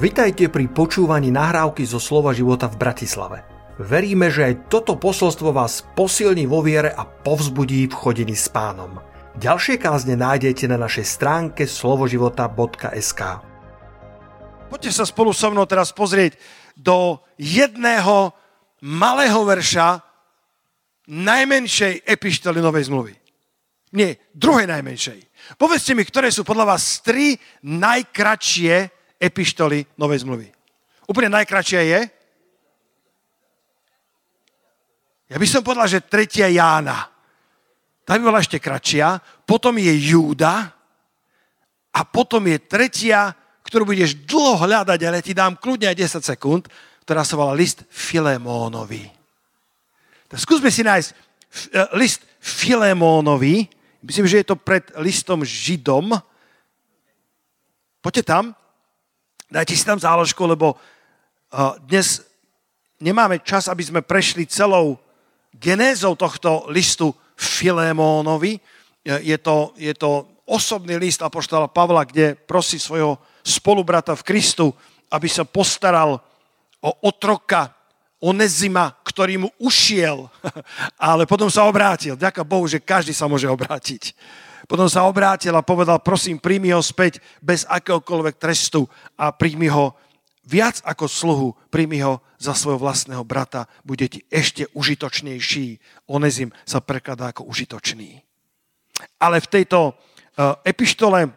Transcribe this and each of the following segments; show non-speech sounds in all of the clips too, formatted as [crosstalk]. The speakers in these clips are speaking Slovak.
Vitajte pri počúvaní nahrávky zo Slova života v Bratislave. Veríme, že aj toto posolstvo vás posilní vo viere a povzbudí v chodení s pánom. Ďalšie kázne nájdete na našej stránke slovoživota.sk Poďte sa spolu so mnou teraz pozrieť do jedného malého verša najmenšej epištoly Novej zmluvy. Nie, druhej najmenšej. Povedzte mi, ktoré sú podľa vás tri najkračšie epištoly Novej zmluvy. Úplne najkračšia je? Ja by som povedal, že tretia Jána. Tá by bola ešte kratšia. Potom je Júda a potom je tretia, ktorú budeš dlho hľadať, ale ti dám kľudne aj 10 sekúnd, ktorá sa volá list Filemónovi. Tak skúsme si nájsť eh, list Filemónovi. Myslím, že je to pred listom Židom. Poďte tam. Dajte si tam záložku, lebo uh, dnes nemáme čas, aby sme prešli celou genézou tohto listu Filémónovi. Je to, je to osobný list apoštola Pavla, kde prosí svojho spolubrata v Kristu, aby sa postaral o otroka Onezima, ktorý mu ušiel, [laughs] ale potom sa obrátil. Ďaká Bohu, že každý sa môže obrátiť. Potom sa obrátil a povedal, prosím, príjmi ho späť bez akéhokoľvek trestu a príjmi ho viac ako sluhu, príjmi ho za svojho vlastného brata, bude ti ešte užitočnejší. Onezim sa prekladá ako užitočný. Ale v tejto uh, epištole,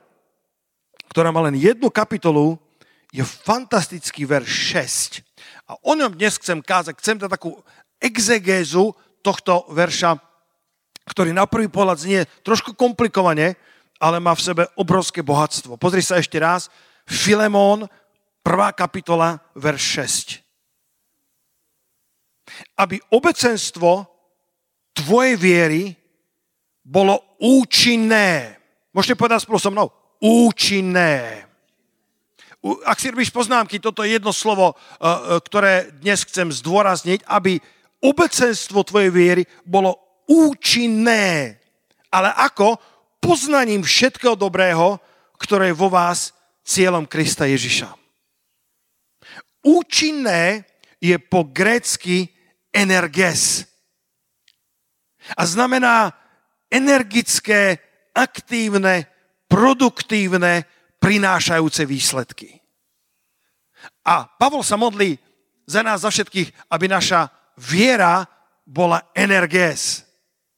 ktorá má len jednu kapitolu, je fantastický verš 6. A o ňom dnes chcem kázať, chcem dať takú exegézu tohto verša ktorý na prvý pohľad znie trošku komplikovane, ale má v sebe obrovské bohatstvo. Pozri sa ešte raz. Filemón, prvá kapitola, verš 6. Aby obecenstvo tvojej viery bolo účinné. Môžete povedať spolu so mnou? Účinné. Ak si robíš poznámky, toto je jedno slovo, eh, eh, ktoré dnes chcem zdôrazniť, aby obecenstvo tvojej viery bolo účinné. Ale ako? Poznaním všetkého dobrého, ktoré je vo vás cieľom Krista Ježiša. Účinné je po grécky energes. A znamená energické, aktívne, produktívne, prinášajúce výsledky. A Pavol sa modlí za nás, za všetkých, aby naša viera bola energes.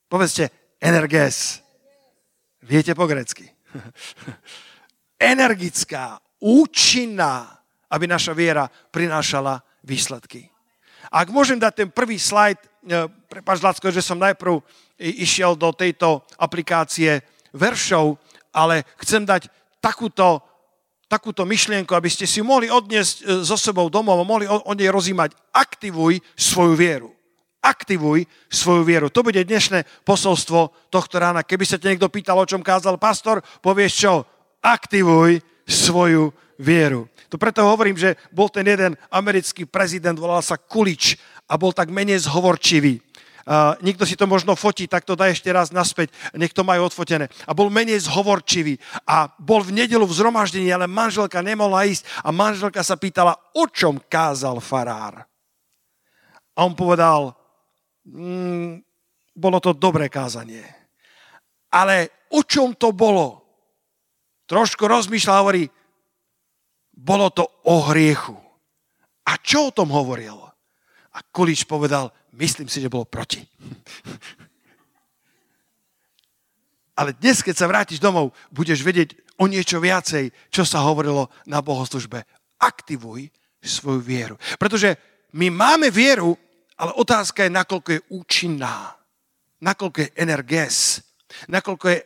Povedzte energes. Viete po grecky. [laughs] Energická, účinná, aby naša viera prinášala výsledky. Ak môžem dať ten prvý slajd, e, prepáč Lacko, že som najprv išiel do tejto aplikácie veršov, ale chcem dať takúto, takúto myšlienku, aby ste si mohli odniesť e, so sebou domov a mohli o, nej rozímať. Aktivuj svoju vieru aktivuj svoju vieru. To bude dnešné posolstvo tohto rána. Keby sa te niekto pýtal, o čom kázal pastor, povieš čo? Aktivuj svoju vieru. To preto hovorím, že bol ten jeden americký prezident, volal sa Kulič a bol tak menej zhovorčivý. Uh, nikto si to možno fotí, tak to daj ešte raz naspäť, nech to majú odfotené. A bol menej zhovorčivý a bol v nedelu v zhromaždení, ale manželka nemohla ísť a manželka sa pýtala, o čom kázal farár. A on povedal, mm, bolo to dobré kázanie. Ale o čom to bolo? Trošku rozmýšľal, hovorí, bolo to o hriechu. A čo o tom hovoril? A Kulič povedal, myslím si, že bolo proti. [laughs] Ale dnes, keď sa vrátiš domov, budeš vedieť o niečo viacej, čo sa hovorilo na bohoslužbe. Aktivuj svoju vieru. Pretože my máme vieru, ale otázka je, nakoľko je účinná, nakoľko je energes, nakoľko je,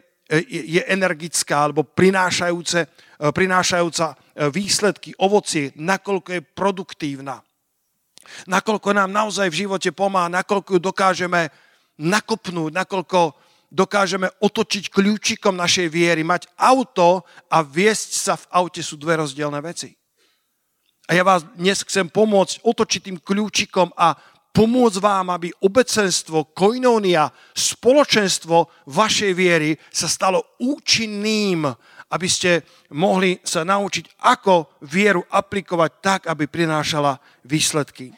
je energická alebo prinášajúce, prinášajúca výsledky, ovocie, nakoľko je produktívna. Nakoľko nám naozaj v živote pomáha, nakoľko ju dokážeme nakopnúť, nakoľko dokážeme otočiť kľúčikom našej viery. Mať auto a viesť sa v aute sú dve rozdielne veci. A ja vás dnes chcem pomôcť otočiť tým kľúčikom a pomôcť vám, aby obecenstvo, koinónia, spoločenstvo vašej viery sa stalo účinným aby ste mohli sa naučiť, ako vieru aplikovať tak, aby prinášala výsledky.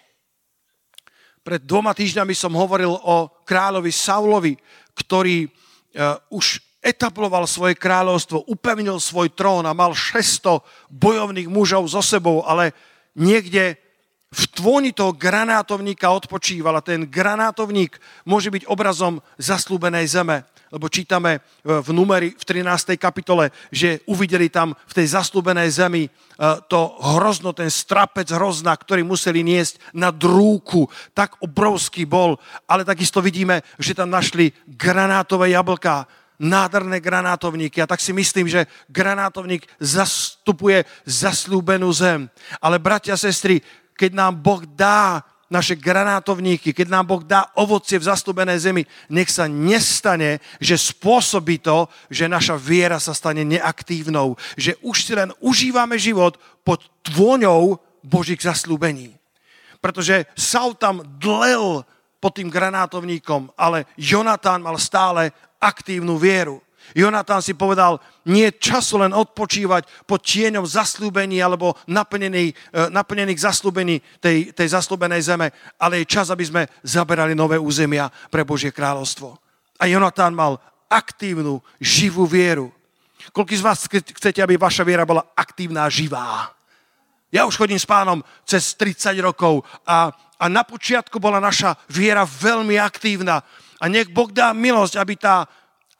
Pred dvoma týždňami som hovoril o kráľovi Saulovi, ktorý uh, už etabloval svoje kráľovstvo, upevnil svoj trón a mal 600 bojovných mužov so sebou, ale niekde v tvoni toho granátovníka odpočíval a ten granátovník môže byť obrazom zaslúbenej zeme. Lebo čítame v numeri v 13. kapitole, že uvideli tam v tej zaslúbenej zemi e, to hrozno, ten strapec hrozna, ktorý museli niesť na drúku. Tak obrovský bol, ale takisto vidíme, že tam našli granátové jablká, nádherné granátovníky. A tak si myslím, že granátovník zastupuje zaslúbenú zem. Ale bratia, sestry, keď nám Boh dá naše granátovníky, keď nám Boh dá ovocie v zastúbenej zemi, nech sa nestane, že spôsobí to, že naša viera sa stane neaktívnou, že už si len užívame život pod tvôňou Božích zaslúbení. Pretože Saul tam dlel pod tým granátovníkom, ale Jonatán mal stále aktívnu vieru. Jonatán si povedal, nie je času len odpočívať pod tieňom zaslúbení alebo naplnených, e, naplnených zaslúbení tej, tej zaslúbenej zeme, ale je čas, aby sme zaberali nové územia pre Božie kráľovstvo. A Jonatán mal aktívnu, živú vieru. Koľko z vás chcete, aby vaša viera bola aktívna a živá? Ja už chodím s pánom cez 30 rokov a, a na počiatku bola naša viera veľmi aktívna. A nech Boh dá milosť, aby tá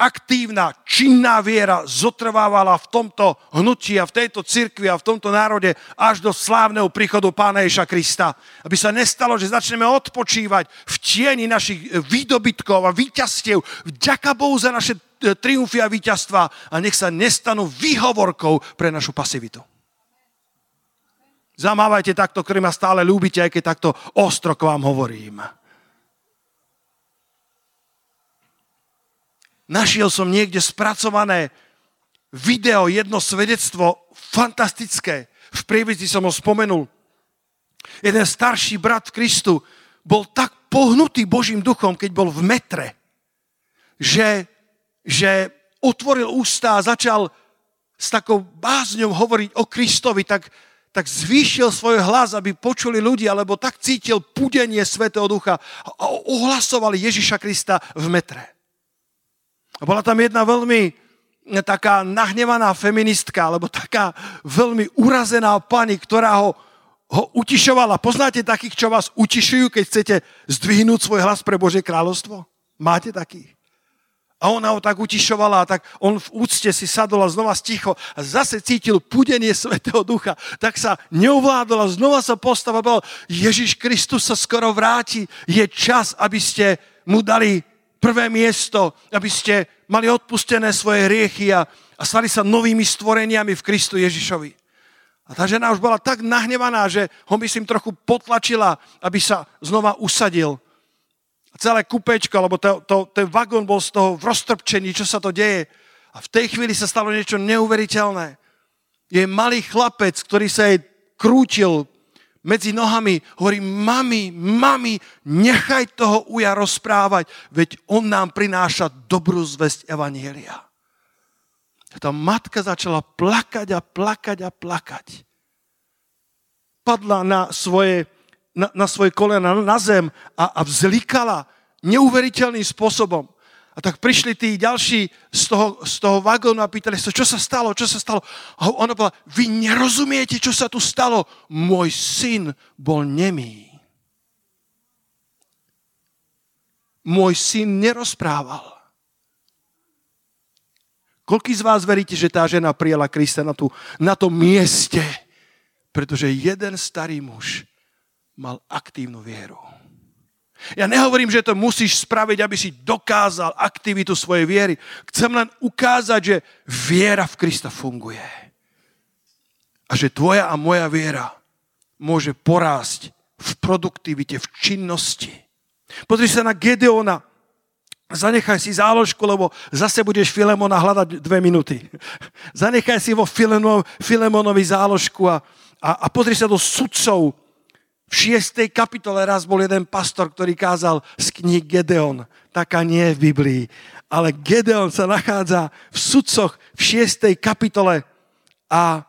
aktívna, činná viera zotrvávala v tomto hnutí a v tejto cirkvi a v tomto národe až do slávneho príchodu Pána Ježa Krista. Aby sa nestalo, že začneme odpočívať v tieni našich výdobytkov a víťazstiev. Vďaka Bohu za naše e, triumfy a víťazstva a nech sa nestanú výhovorkou pre našu pasivitu. Zamávajte takto, ktorý ma stále ľúbite, aj keď takto ostro k vám hovorím. Našiel som niekde spracované video, jedno svedectvo, fantastické. V prievidzi som ho spomenul. Jeden starší brat v Kristu bol tak pohnutý Božím duchom, keď bol v metre, že, že otvoril ústa a začal s takou bázňou hovoriť o Kristovi, tak, tak zvýšil svoj hlas, aby počuli ľudia, lebo tak cítil pudenie Svetého Ducha a ohlasovali Ježiša Krista v metre. A bola tam jedna veľmi taká nahnevaná feministka, alebo taká veľmi urazená pani, ktorá ho, ho utišovala. Poznáte takých, čo vás utišujú, keď chcete zdvihnúť svoj hlas pre Božie kráľovstvo? Máte takých? A ona ho tak utišovala a tak on v úcte si sadol a znova sticho a zase cítil pudenie Svetého Ducha. Tak sa neovládol a znova sa postavil. Ježiš Kristus sa skoro vráti. Je čas, aby ste mu dali prvé miesto, aby ste mali odpustené svoje hriechy a, a stali sa novými stvoreniami v Kristu Ježišovi. A tá žena už bola tak nahnevaná, že ho myslím trochu potlačila, aby sa znova usadil. A celé kupečko, alebo to, to, ten vagón bol z toho v roztrpčení, čo sa to deje. A v tej chvíli sa stalo niečo neuveriteľné. Je malý chlapec, ktorý sa jej krútil medzi nohami, hovorí, mami, mami, nechaj toho uja rozprávať, veď on nám prináša dobrú zväzť Evanielia. Tá matka začala plakať a plakať a plakať. Padla na svoje, na, na svoje kolena, na zem a, a vzlikala neuveriteľným spôsobom. A tak prišli tí ďalší z toho, z toho vagónu a pýtali sa, čo sa stalo, čo sa stalo. A ona povedala, vy nerozumiete, čo sa tu stalo. Môj syn bol nemý. Môj syn nerozprával. Koľký z vás veríte, že tá žena prijala Krista na, tú, na tom mieste? Pretože jeden starý muž mal aktívnu vieru. Ja nehovorím, že to musíš spraviť, aby si dokázal aktivitu svojej viery. Chcem len ukázať, že viera v Krista funguje. A že tvoja a moja viera môže porásť v produktivite, v činnosti. Pozri sa na Gedeona. Zanechaj si záložku, lebo zase budeš Filemona hľadať dve minúty. Zanechaj si vo Filemonovi záložku a, a, a pozri sa do sudcov, v šiestej kapitole raz bol jeden pastor, ktorý kázal z knih Gedeon. Taká nie je v Biblii. ale Gedeon sa nachádza v sudcoch v 6. kapitole a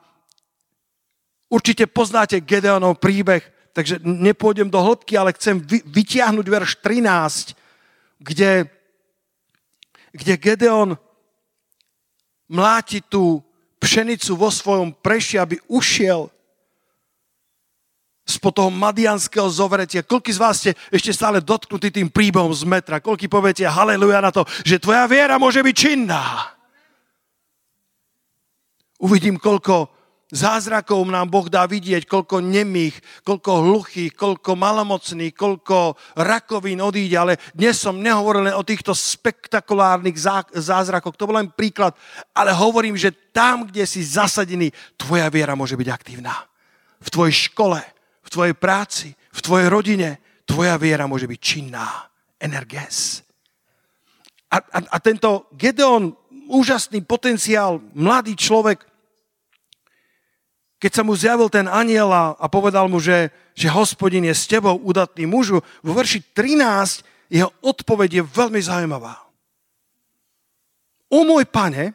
určite poznáte Gedeonov príbeh, takže nepôjdem do hĺbky, ale chcem vytiahnuť verš 13, kde, kde Gedeon mláti tú pšenicu vo svojom preši, aby ušiel spod toho madianského zovretia. Koľko z vás ste ešte stále dotknutí tým príbehom z metra? Koľko poviete haleluja na to, že tvoja viera môže byť činná? Uvidím, koľko zázrakov nám Boh dá vidieť, koľko nemých, koľko hluchých, koľko malomocných, koľko rakovín odíde, ale dnes som nehovoril len o týchto spektakulárnych zázrakoch, to bol len príklad, ale hovorím, že tam, kde si zasadený, tvoja viera môže byť aktívna. V tvojej škole, tvojej práci, v tvojej rodine, tvoja viera môže byť činná. Energes. A, a, a tento Gedeon, úžasný potenciál, mladý človek, keď sa mu zjavil ten aniel a, povedal mu, že, že hospodin je s tebou, udatný mužu, vo verši 13 jeho odpoveď je veľmi zaujímavá. O môj pane,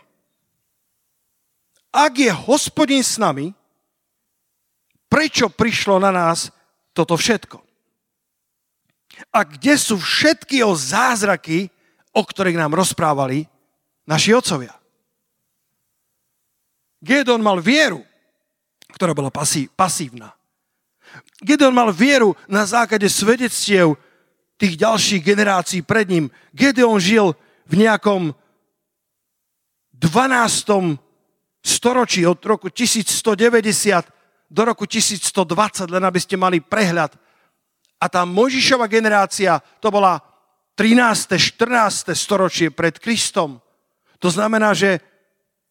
ak je hospodin s nami, prečo prišlo na nás toto všetko? A kde sú všetky o zázraky, o ktorých nám rozprávali naši otcovia? Gedon mal vieru, ktorá bola pasí, pasívna. Gedeon mal vieru na základe svedectiev tých ďalších generácií pred ním. Gedeon žil v nejakom 12. storočí od roku 1190 do roku 1120, len aby ste mali prehľad. A tá Mojžišova generácia, to bola 13. 14. storočie pred Kristom. To znamená, že,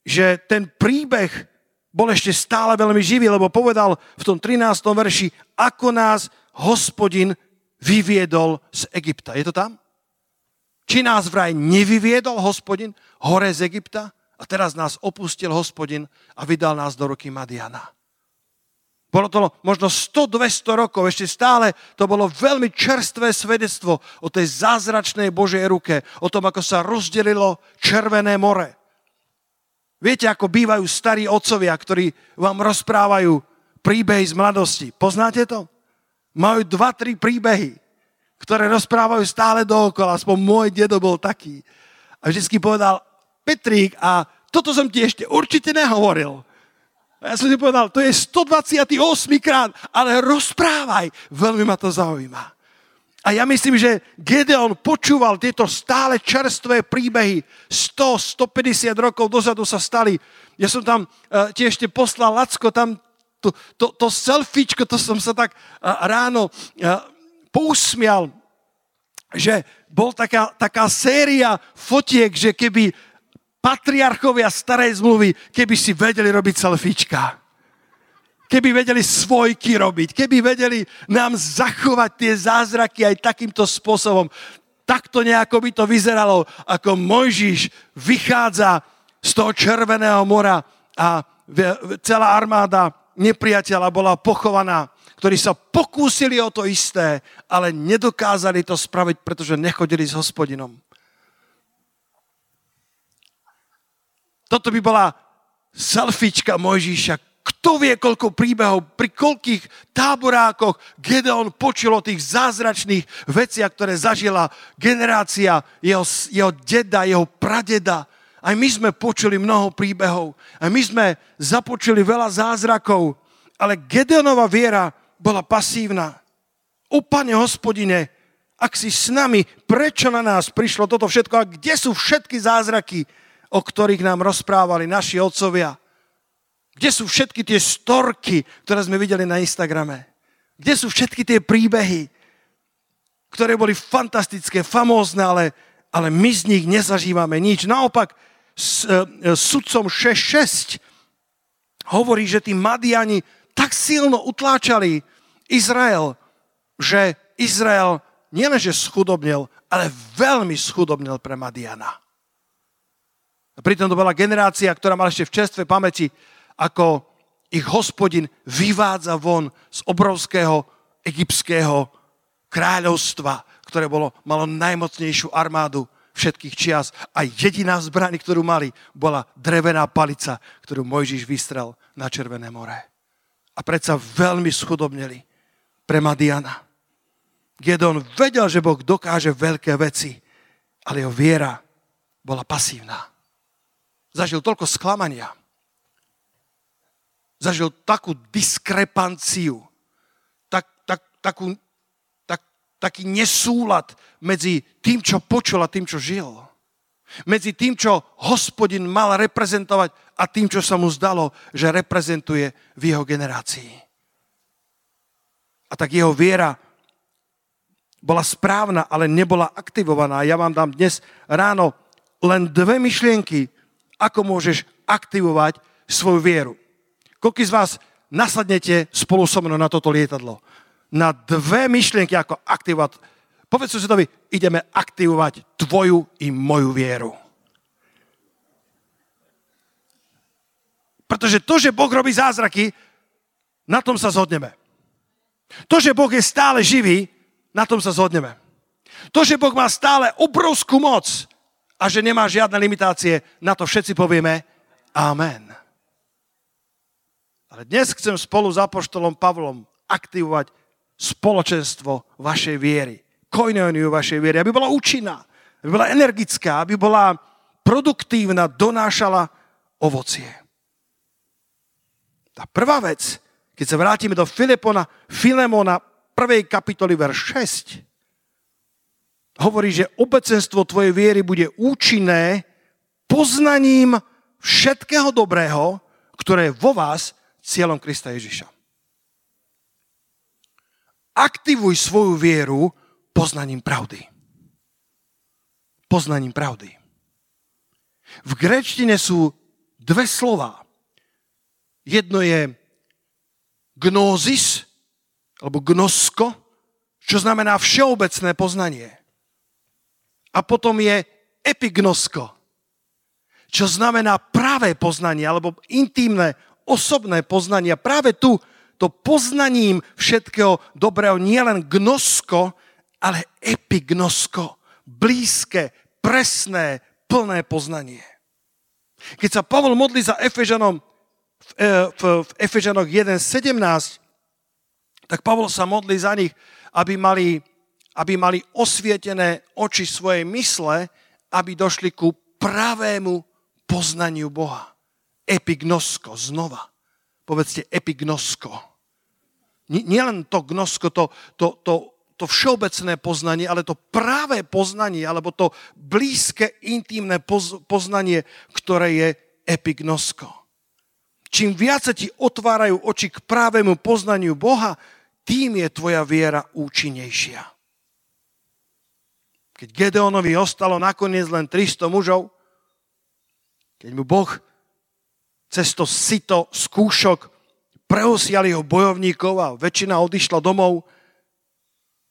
že ten príbeh bol ešte stále veľmi živý, lebo povedal v tom 13. verši, ako nás hospodin vyviedol z Egypta. Je to tam? Či nás vraj nevyviedol hospodin hore z Egypta a teraz nás opustil hospodin a vydal nás do ruky Madiana. Bolo to možno 100-200 rokov, ešte stále to bolo veľmi čerstvé svedectvo o tej zázračnej Božej ruke, o tom, ako sa rozdelilo Červené more. Viete, ako bývajú starí otcovia, ktorí vám rozprávajú príbehy z mladosti. Poznáte to? Majú dva, tri príbehy, ktoré rozprávajú stále dookola. Aspoň môj dedo bol taký. A vždycky povedal, Petrík, a toto som ti ešte určite nehovoril. A ja som si povedal, to je 128 krát, ale rozprávaj. Veľmi ma to zaujíma. A ja myslím, že Gedeon počúval tieto stále čerstvé príbehy. 100, 150 rokov dozadu sa stali. Ja som tam uh, ti ešte poslal Lacko, tam to, to, to selfiečko, to som sa tak uh, ráno uh, pousmial, že bol taká, taká séria fotiek, že keby patriarchovia starej zmluvy, keby si vedeli robiť selfiečka. Keby vedeli svojky robiť, keby vedeli nám zachovať tie zázraky aj takýmto spôsobom. Takto nejako by to vyzeralo, ako Mojžiš vychádza z toho Červeného mora a celá armáda nepriateľa bola pochovaná, ktorí sa pokúsili o to isté, ale nedokázali to spraviť, pretože nechodili s hospodinom. Toto by bola selfiečka Mojžíša. Kto vie, koľko príbehov, pri koľkých táborákoch Gedeon počul o tých zázračných veciach, ktoré zažila generácia jeho, jeho deda, jeho pradeda. Aj my sme počuli mnoho príbehov. Aj my sme započuli veľa zázrakov. Ale Gedeonova viera bola pasívna. O Pane hospodine, ak si s nami, prečo na nás prišlo toto všetko a kde sú všetky zázraky, o ktorých nám rozprávali naši otcovia? Kde sú všetky tie storky, ktoré sme videli na Instagrame? Kde sú všetky tie príbehy, ktoré boli fantastické, famózne, ale, ale my z nich nezažívame nič. Naopak, s, e, sudcom 6.6 hovorí, že tí Madiani tak silno utláčali Izrael, že Izrael nielenže schudobnil, ale veľmi schudobnil pre Madiana. A pritom to bola generácia, ktorá mala ešte v čerstve pamäti, ako ich hospodin vyvádza von z obrovského egyptského kráľovstva, ktoré bolo, malo najmocnejšiu armádu všetkých čias a jediná zbraň, ktorú mali, bola drevená palica, ktorú Mojžiš vystrel na Červené more. A predsa veľmi schudobneli pre Madiana. Gedon vedel, že Boh dokáže veľké veci, ale jeho viera bola pasívna. Zažil toľko sklamania. Zažil takú diskrepanciu, tak, tak, takú taký nesúlad medzi tým, čo počul a tým, čo žil. Medzi tým, čo hospodin mal reprezentovať a tým, čo sa mu zdalo, že reprezentuje v jeho generácii. A tak jeho viera bola správna, ale nebola aktivovaná. Ja vám dám dnes ráno len dve myšlienky, ako môžeš aktivovať svoju vieru. Koľko z vás nasadnete spolu so mnou na toto lietadlo? na dve myšlienky, ako aktivovať. Povedz susedovi, ideme aktivovať tvoju i moju vieru. Pretože to, že Boh robí zázraky, na tom sa zhodneme. To, že Boh je stále živý, na tom sa zhodneme. To, že Boh má stále obrovskú moc a že nemá žiadne limitácie, na to všetci povieme Amen. Ale dnes chcem spolu s Apoštolom Pavlom aktivovať spoločenstvo vašej viery, koinoniu vašej viery, aby bola účinná, aby bola energická, aby bola produktívna, donášala ovocie. Tá prvá vec, keď sa vrátime do Filipona, Filemona 1. kapitoly, verš 6, hovorí, že obecenstvo tvojej viery bude účinné poznaním všetkého dobrého, ktoré je vo vás cieľom Krista Ježiša aktivuj svoju vieru poznaním pravdy. Poznaním pravdy. V grečtine sú dve slova. Jedno je gnózis, alebo gnosko, čo znamená všeobecné poznanie. A potom je epignosko, čo znamená práve poznanie, alebo intimné, osobné poznanie. Práve tu to poznaním všetkého dobrého nie len gnosko, ale epignosko. Blízke, presné, plné poznanie. Keď sa Pavol modlí za Efežanom v, e, v, v Efežanoch 1.17, tak Pavol sa modlí za nich, aby mali, aby mali osvietené oči svojej mysle, aby došli ku pravému poznaniu Boha. Epignosko, znova povedzte epignosko. len to gnosko, to, to, to, to všeobecné poznanie, ale to práve poznanie, alebo to blízke, intimné poznanie, ktoré je epignosko. Čím viac ti otvárajú oči k právemu poznaniu Boha, tým je tvoja viera účinnejšia. Keď Gedeonovi ostalo nakoniec len 300 mužov, keď mu Boh cez to sito skúšok preosiali ho bojovníkov a väčšina odišla domov,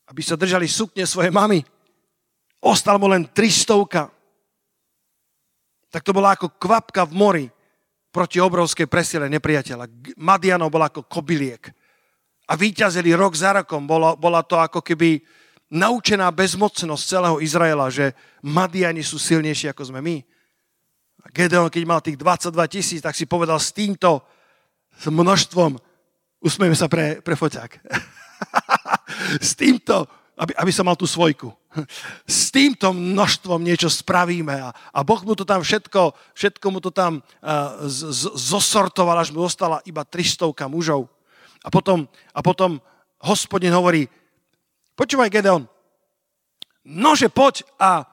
aby sa držali sukne svojej mamy. Ostal mu len 300. Tak to bola ako kvapka v mori proti obrovskej presile nepriateľa. Madianov bola ako kobyliek. A vyťazili rok za rokom. Bola, bola to ako keby naučená bezmocnosť celého Izraela, že Madiani sú silnejší ako sme my. A Gedeon, keď mal tých 22 tisíc, tak si povedal s týmto s množstvom, usmejme sa pre, pre foťák, [laughs] s týmto, aby, aby som mal tú svojku, [laughs] s týmto množstvom niečo spravíme a, a Boh mu to tam všetko, všetko mu to tam uh, z, z, zosortoval, až mu ostala iba 300 mužov. A potom, a potom hospodin hovorí, počúvaj Gedeon, nože poď a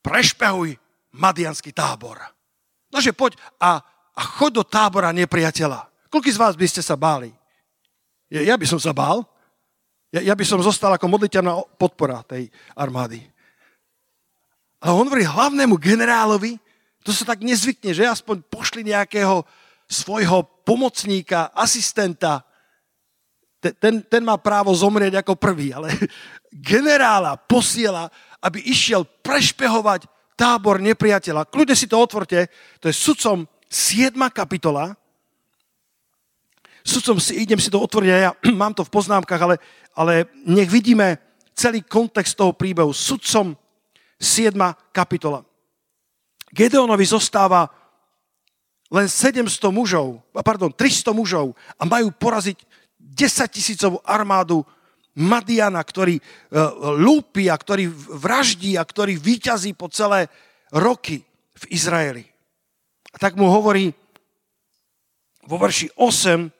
prešpehuj madianský tábor. Nože poď a, a chod do tábora nepriateľa. Koľko z vás by ste sa báli? Ja, ja by som sa bál. Ja, ja by som zostal ako modliteľná podpora tej armády. A on hovorí hlavnému generálovi, to sa tak nezvykne, že aspoň pošli nejakého svojho pomocníka, asistenta. Ten, ten má právo zomrieť ako prvý, ale [laughs] generála posiela, aby išiel prešpehovať tábor nepriateľa. Kľudne si to otvorte, to je sudcom 7. kapitola. Sudcom si, idem si to otvoriť ja [clears throat] mám to v poznámkach, ale, ale nech vidíme celý kontext toho príbehu. Sudcom 7. kapitola. Gedeonovi zostáva len 700 mužov, pardon, 300 mužov a majú poraziť 10 tisícovú armádu Madiana, ktorý uh, lúpi a ktorý vraždí a ktorý výťazí po celé roky v Izraeli. A tak mu hovorí vo verši 8,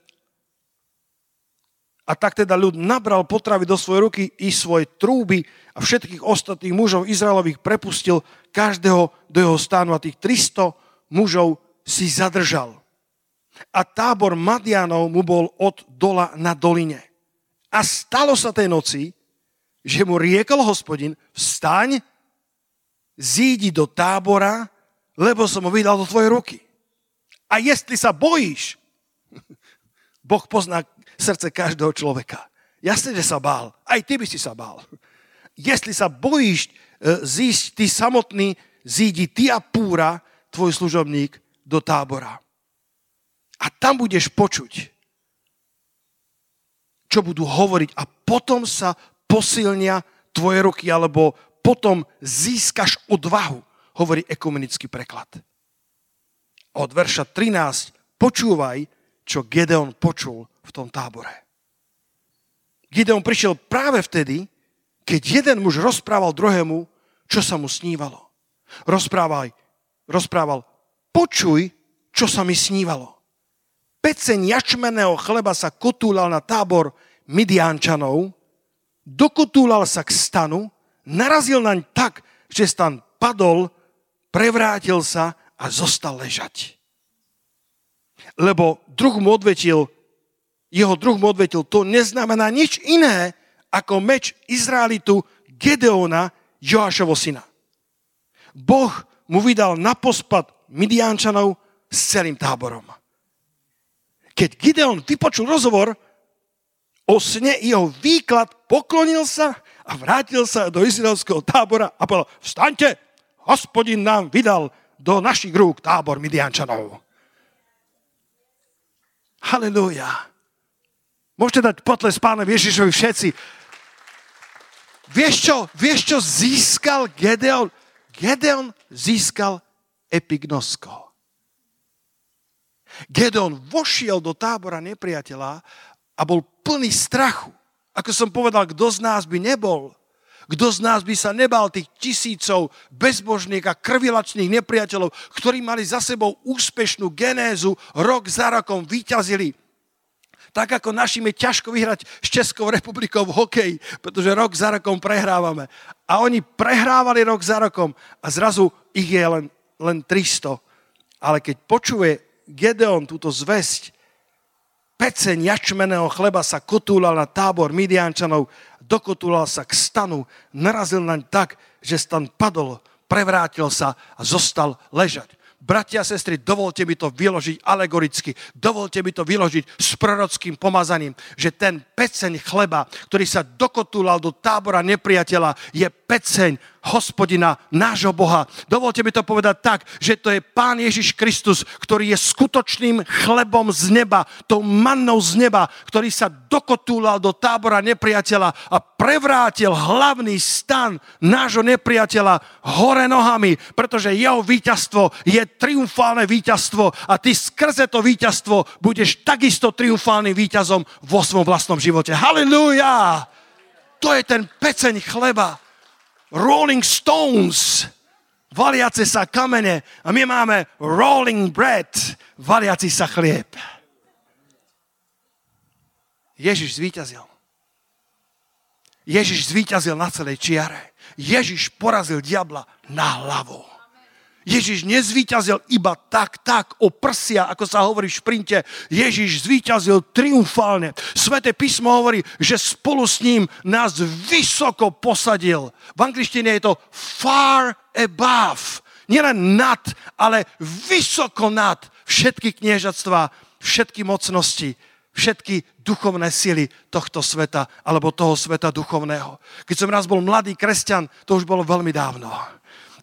a tak teda ľud nabral potravy do svojej ruky i svoje trúby a všetkých ostatných mužov Izraelových prepustil každého do jeho stánu a tých 300 mužov si zadržal. A tábor Madianov mu bol od dola na doline. A stalo sa tej noci, že mu riekol hospodin, vstaň, zídi do tábora, lebo som ho vydal do tvojej ruky. A jestli sa bojíš, [laughs] Boh pozná srdce každého človeka. Jasne, že sa bál. Aj ty by si sa bál. Jestli sa bojíš e, zísť ty samotný, zídi ty a púra, tvoj služobník, do tábora. A tam budeš počuť, čo budú hovoriť a potom sa posilnia tvoje ruky, alebo potom získaš odvahu, hovorí ekumenický preklad. Od verša 13 počúvaj, čo Gedeon počul v tom tábore. Gideon prišiel práve vtedy, keď jeden muž rozprával druhému, čo sa mu snívalo. Rozprával, rozprával, počuj, čo sa mi snívalo. Peceň jačmeného chleba sa kotúlal na tábor Midiančanov, dokotúlal sa k stanu, narazil naň tak, že stan padol, prevrátil sa a zostal ležať. Lebo druh mu odvetil, jeho druh mu odvetil, to neznamená nič iné ako meč Izraelitu Gedeona, Joášovo syna. Boh mu vydal na pospad Midiančanov s celým táborom. Keď Gideon vypočul rozhovor o sne jeho výklad, poklonil sa a vrátil sa do izraelského tábora a povedal, vstaňte, hospodin nám vydal do našich rúk tábor Midiančanov. Halelúja. Môžete dať potles pánovi Ježišovi všetci. Vieš čo, vieš čo získal Gedeon? Gedeon získal epignosko. Gedeon vošiel do tábora nepriateľa a bol plný strachu. Ako som povedal, kto z nás by nebol? Kto z nás by sa nebal tých tisícov bezbožných a krvilačných nepriateľov, ktorí mali za sebou úspešnú genézu, rok za rokom vyťazili tak ako našim je ťažko vyhrať s Českou republikou v hokeji, pretože rok za rokom prehrávame. A oni prehrávali rok za rokom a zrazu ich je len, len 300. Ale keď počuje Gedeon túto zväzť, peceň jačmeného chleba sa kotúlal na tábor Midiančanov, dokotúlal sa k stanu, narazil naň tak, že stan padol, prevrátil sa a zostal ležať. Bratia a sestry, dovolte mi to vyložiť alegoricky, dovolte mi to vyložiť s prorockým pomazaním, že ten peceň chleba, ktorý sa dokotúlal do tábora nepriateľa, je peceň hospodina, nášho Boha. Dovolte mi to povedať tak, že to je Pán Ježiš Kristus, ktorý je skutočným chlebom z neba, tou mannou z neba, ktorý sa dokotúlal do tábora nepriateľa a prevrátil hlavný stan nášho nepriateľa hore nohami, pretože jeho víťazstvo je triumfálne víťazstvo a ty skrze to víťazstvo budeš takisto triumfálnym víťazom vo svojom vlastnom živote. Halilúja! To je ten peceň chleba. Rolling Stones, valiace sa kamene a my máme rolling bread, valiaci sa chlieb. Ježiš zvíťazil. Ježiš zvíťazil na celej čiare. Ježiš porazil diabla na hlavu. Ježiš nezvíťazil iba tak, tak o prsia, ako sa hovorí v šprinte. Ježiš zvíťazil triumfálne. Sveté písmo hovorí, že spolu s ním nás vysoko posadil. V angličtine je to far above. Nielen nad, ale vysoko nad všetky kniežatstva, všetky mocnosti, všetky duchovné sily tohto sveta, alebo toho sveta duchovného. Keď som raz bol mladý kresťan, to už bolo veľmi dávno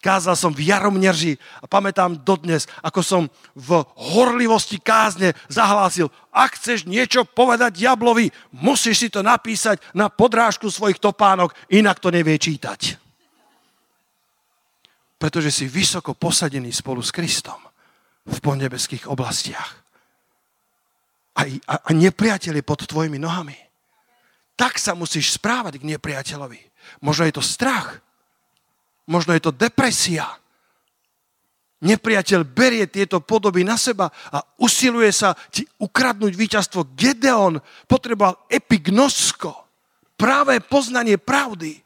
Kázal som v Jaromnerži a pamätám dodnes, ako som v horlivosti kázne zahlásil, ak chceš niečo povedať diablovi, musíš si to napísať na podrážku svojich topánok, inak to nevie čítať. pretože si vysoko posadený spolu s Kristom v podnebeských oblastiach. A, a, a nepriateľ pod tvojimi nohami. Tak sa musíš správať k nepriateľovi. Možno je to strach. Možno je to depresia. Nepriateľ berie tieto podoby na seba a usiluje sa ti ukradnúť víťazstvo. Gedeon potreboval epignosko, práve poznanie pravdy,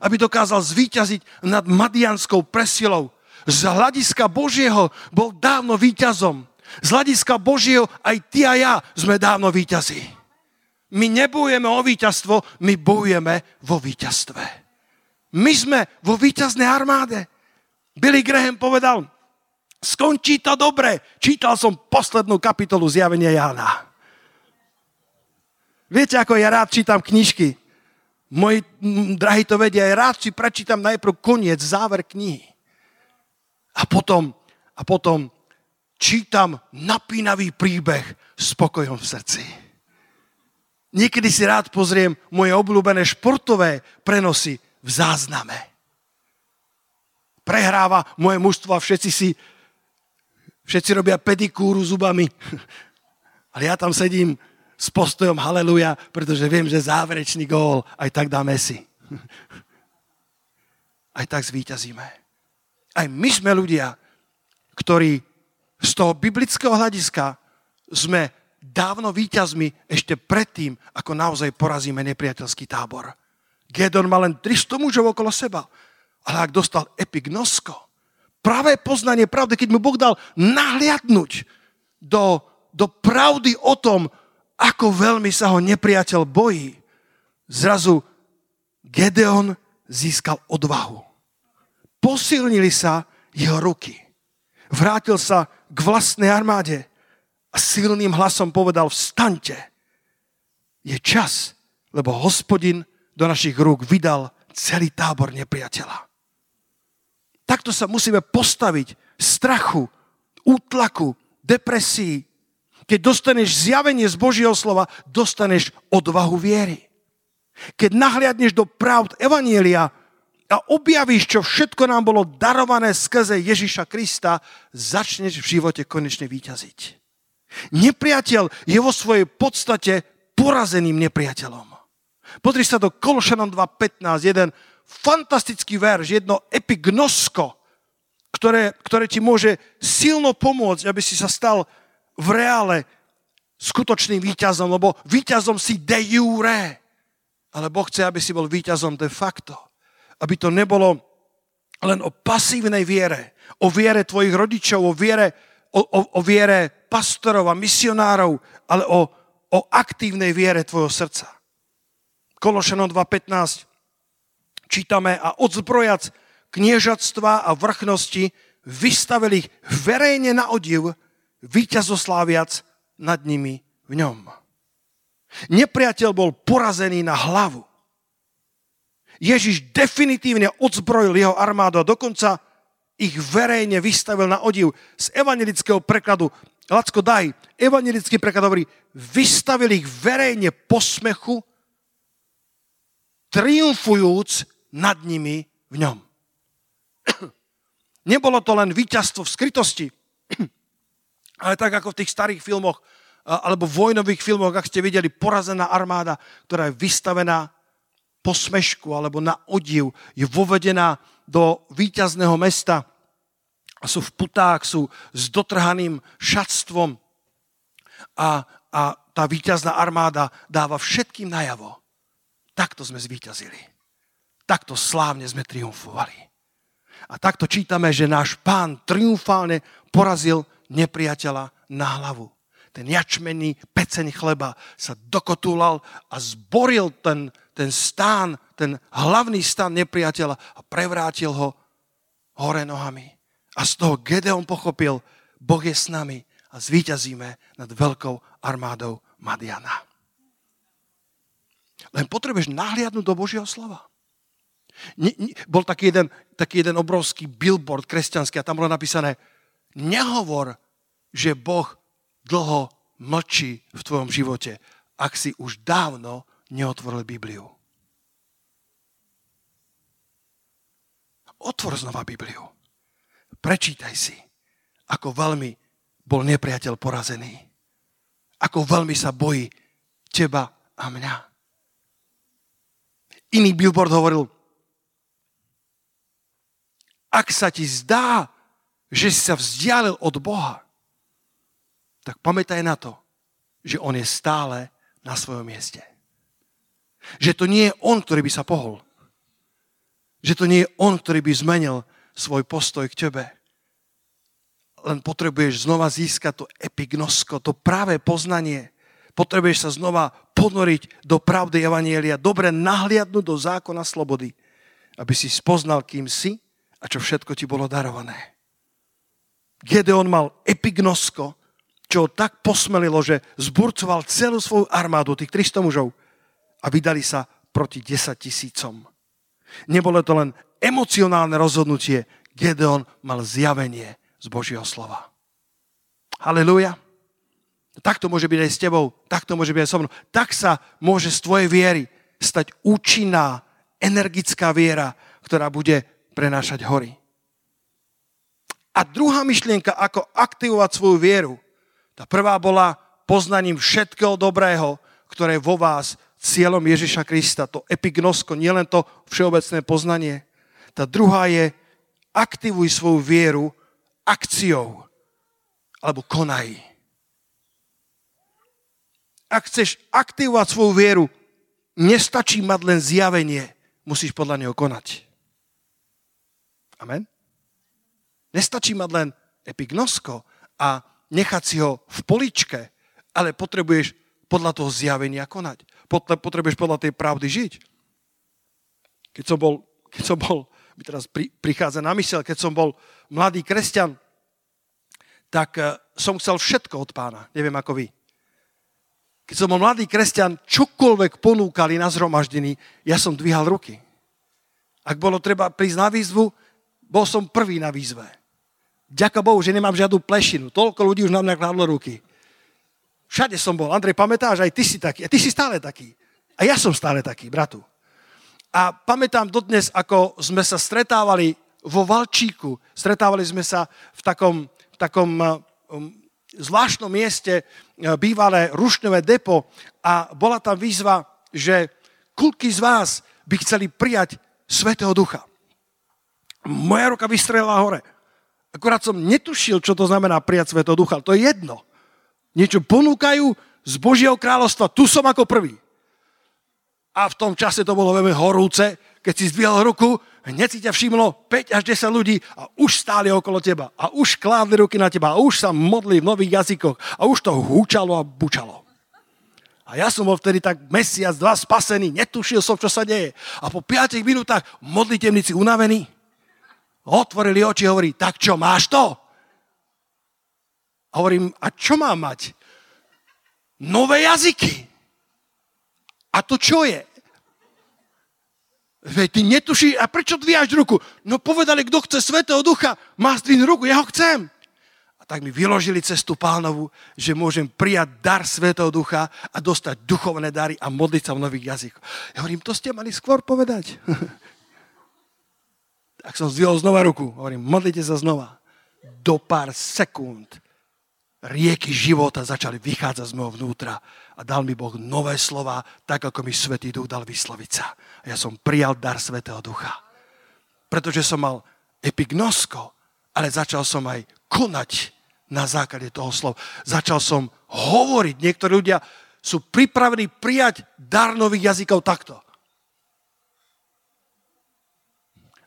aby dokázal zvíťaziť nad madianskou presilou. Z hľadiska Božieho bol dávno víťazom. Z hľadiska Božieho aj ty a ja sme dávno víťazi. My nebojujeme o víťazstvo, my bojujeme vo víťazstve. My sme vo víťaznej armáde. Billy Graham povedal, skončí to dobre. Čítal som poslednú kapitolu zjavenia Jána. Viete, ako ja rád čítam knižky. Moji drahí to vedia, ja rád si prečítam najprv koniec, záver knihy. A potom, a potom čítam napínavý príbeh s pokojom v srdci. Niekedy si rád pozriem moje obľúbené športové prenosy v zázname. Prehráva moje mužstvo a všetci si všetci robia pedikúru zubami. [laughs] Ale ja tam sedím s postojom haleluja, pretože viem, že záverečný gól aj tak dá Messi. [laughs] Aj tak zvíťazíme. Aj my sme ľudia, ktorí z toho biblického hľadiska sme dávno víťazmi ešte predtým, ako naozaj porazíme nepriateľský tábor. Gedon mal len 300 mužov okolo seba, ale ak dostal epignosko, pravé poznanie pravdy, keď mu Boh dal nahliadnúť do, do pravdy o tom, ako veľmi sa ho nepriateľ bojí, zrazu Gedeon získal odvahu. Posilnili sa jeho ruky. Vrátil sa k vlastnej armáde a silným hlasom povedal, vstaňte. Je čas, lebo hospodin do našich rúk vydal celý tábor nepriateľa. Takto sa musíme postaviť strachu, útlaku, depresii, keď dostaneš zjavenie z Božieho slova, dostaneš odvahu viery. Keď nahliadneš do pravd Evanielia a objavíš, čo všetko nám bolo darované skrze Ježiša Krista, začneš v živote konečne vyťaziť. Nepriateľ je vo svojej podstate porazeným nepriateľom. Pozri sa do Kološanom 2.15, jeden fantastický verš, jedno epignosko, ktoré, ktoré ti môže silno pomôcť, aby si sa stal v reále skutočným víťazom, lebo víťazom si de jure. Ale Boh chce, aby si bol víťazom de facto. Aby to nebolo len o pasívnej viere, o viere tvojich rodičov, o viere, o, o, o viere pastorov a misionárov, ale o, o aktívnej viere tvojho srdca. Kološanom 2.15 čítame a odzbrojac kniežatstva a vrchnosti vystavili ich verejne na odiv víťazosláviac nad nimi v ňom. Nepriateľ bol porazený na hlavu. Ježiš definitívne odzbrojil jeho armádu a dokonca ich verejne vystavil na odiv. Z evangelického prekladu, Lacko daj, evangelický preklad hovorí, vystavil ich verejne posmechu, triumfujúc nad nimi v ňom. [clears throat] Nebolo to len víťazstvo v skrytosti, [clears throat] ale tak ako v tých starých filmoch, alebo vojnových filmoch, ak ste videli, porazená armáda, ktorá je vystavená po smešku alebo na odiv, je vovedená do víťazného mesta a sú v putách, sú s dotrhaným šatstvom a, a tá víťazná armáda dáva všetkým najavo. Takto sme zvíťazili. Takto slávne sme triumfovali. A takto čítame, že náš pán triumfálne porazil nepriateľa na hlavu. Ten jačmený peceň chleba sa dokotúlal a zboril ten, ten stán, ten hlavný stán nepriateľa a prevrátil ho hore nohami. A z toho Gedeon pochopil, Boh je s nami a zvíťazíme nad veľkou armádou Madiana. Len potrebuješ nahliadnúť do Božieho slova. Ne, ne, bol taký jeden, taký jeden obrovský billboard kresťanský a tam bolo napísané nehovor že Boh dlho mlčí v tvojom živote, ak si už dávno neotvoril Bibliu. Otvor znova Bibliu. Prečítaj si, ako veľmi bol nepriateľ porazený. Ako veľmi sa bojí teba a mňa. Iný billboard hovoril, ak sa ti zdá, že si sa vzdialil od Boha, tak pamätaj na to, že On je stále na svojom mieste. Že to nie je On, ktorý by sa pohol. Že to nie je On, ktorý by zmenil svoj postoj k tebe. Len potrebuješ znova získať to epignosko, to práve poznanie. Potrebuješ sa znova ponoriť do pravdy Evanielia, dobre nahliadnúť do zákona slobody, aby si spoznal, kým si a čo všetko ti bolo darované. Gedeon mal epignosko, čo ho tak posmelilo, že zburcoval celú svoju armádu, tých 300 mužov a vydali sa proti 10 tisícom. Nebolo to len emocionálne rozhodnutie, Gedeon mal zjavenie z Božieho slova. Halelúja. Tak to môže byť aj s tebou, tak to môže byť aj so mnou. Tak sa môže z tvojej viery stať účinná, energická viera, ktorá bude prenášať hory. A druhá myšlienka, ako aktivovať svoju vieru, tá prvá bola poznaním všetkého dobrého, ktoré je vo vás cieľom Ježiša Krista. To epignosko, nielen to všeobecné poznanie. Tá druhá je, aktivuj svoju vieru akciou alebo konaj. Ak chceš aktivovať svoju vieru, nestačí mať len zjavenie, musíš podľa neho konať. Amen? Nestačí mať len epignosko a nechať si ho v poličke, ale potrebuješ podľa toho zjavenia konať. Potrebuješ podľa tej pravdy žiť. Keď som bol, keď som bol mi teraz pri, prichádza na mysel, keď som bol mladý kresťan, tak eh, som chcel všetko od pána. Neviem ako vy. Keď som bol mladý kresťan, čokoľvek ponúkali na zhromaždení, ja som dvíhal ruky. Ak bolo treba prísť na výzvu, bol som prvý na výzve. Ďaká Bohu, že nemám žiadnu plešinu. Toľko ľudí už na mňa kladlo ruky. Všade som bol. Andrej, pamätáš, aj ty si taký. A ty si stále taký. A ja som stále taký, bratu. A pamätám dodnes, ako sme sa stretávali vo Valčíku. Stretávali sme sa v takom, v takom um, zvláštnom mieste, uh, bývalé rušňové depo a bola tam výzva, že kulky z vás by chceli prijať Svetého Ducha. Moja ruka vystrelila hore. Akurát som netušil, čo to znamená prijať Svetého Ducha. To je jedno. Niečo ponúkajú z Božieho kráľovstva. Tu som ako prvý. A v tom čase to bolo veľmi horúce. Keď si zdvihol ruku, hneď si ťa všimlo 5 až 10 ľudí a už stáli okolo teba. A už kládli ruky na teba. A už sa modli v nových jazykoch. A už to húčalo a bučalo. A ja som bol vtedy tak mesiac, dva spasený, netušil som, čo sa deje. A po 5 minútach modlitevníci unavení, Otvorili oči a hovorí, tak čo, máš to? A hovorím, a čo mám mať? Nové jazyky. A to čo je? Veď ty netuší, a prečo dvíjaš ruku? No povedali, kto chce Svetého Ducha, má zdvihnúť ruku, ja ho chcem. A tak mi vyložili cestu pánovu, že môžem prijať dar Svetého Ducha a dostať duchovné dary a modliť sa v nových jazykoch. Ja hovorím, to ste mali skôr povedať. [laughs] Tak som zdvihol znova ruku. Hovorím, modlite sa znova. Do pár sekúnd rieky života začali vychádzať z môjho vnútra a dal mi Boh nové slova, tak ako mi Svetý Duch dal vysloviť sa. A ja som prijal dar Svetého Ducha. Pretože som mal epignosko, ale začal som aj konať na základe toho slova. Začal som hovoriť. Niektorí ľudia sú pripravení prijať dar nových jazykov takto.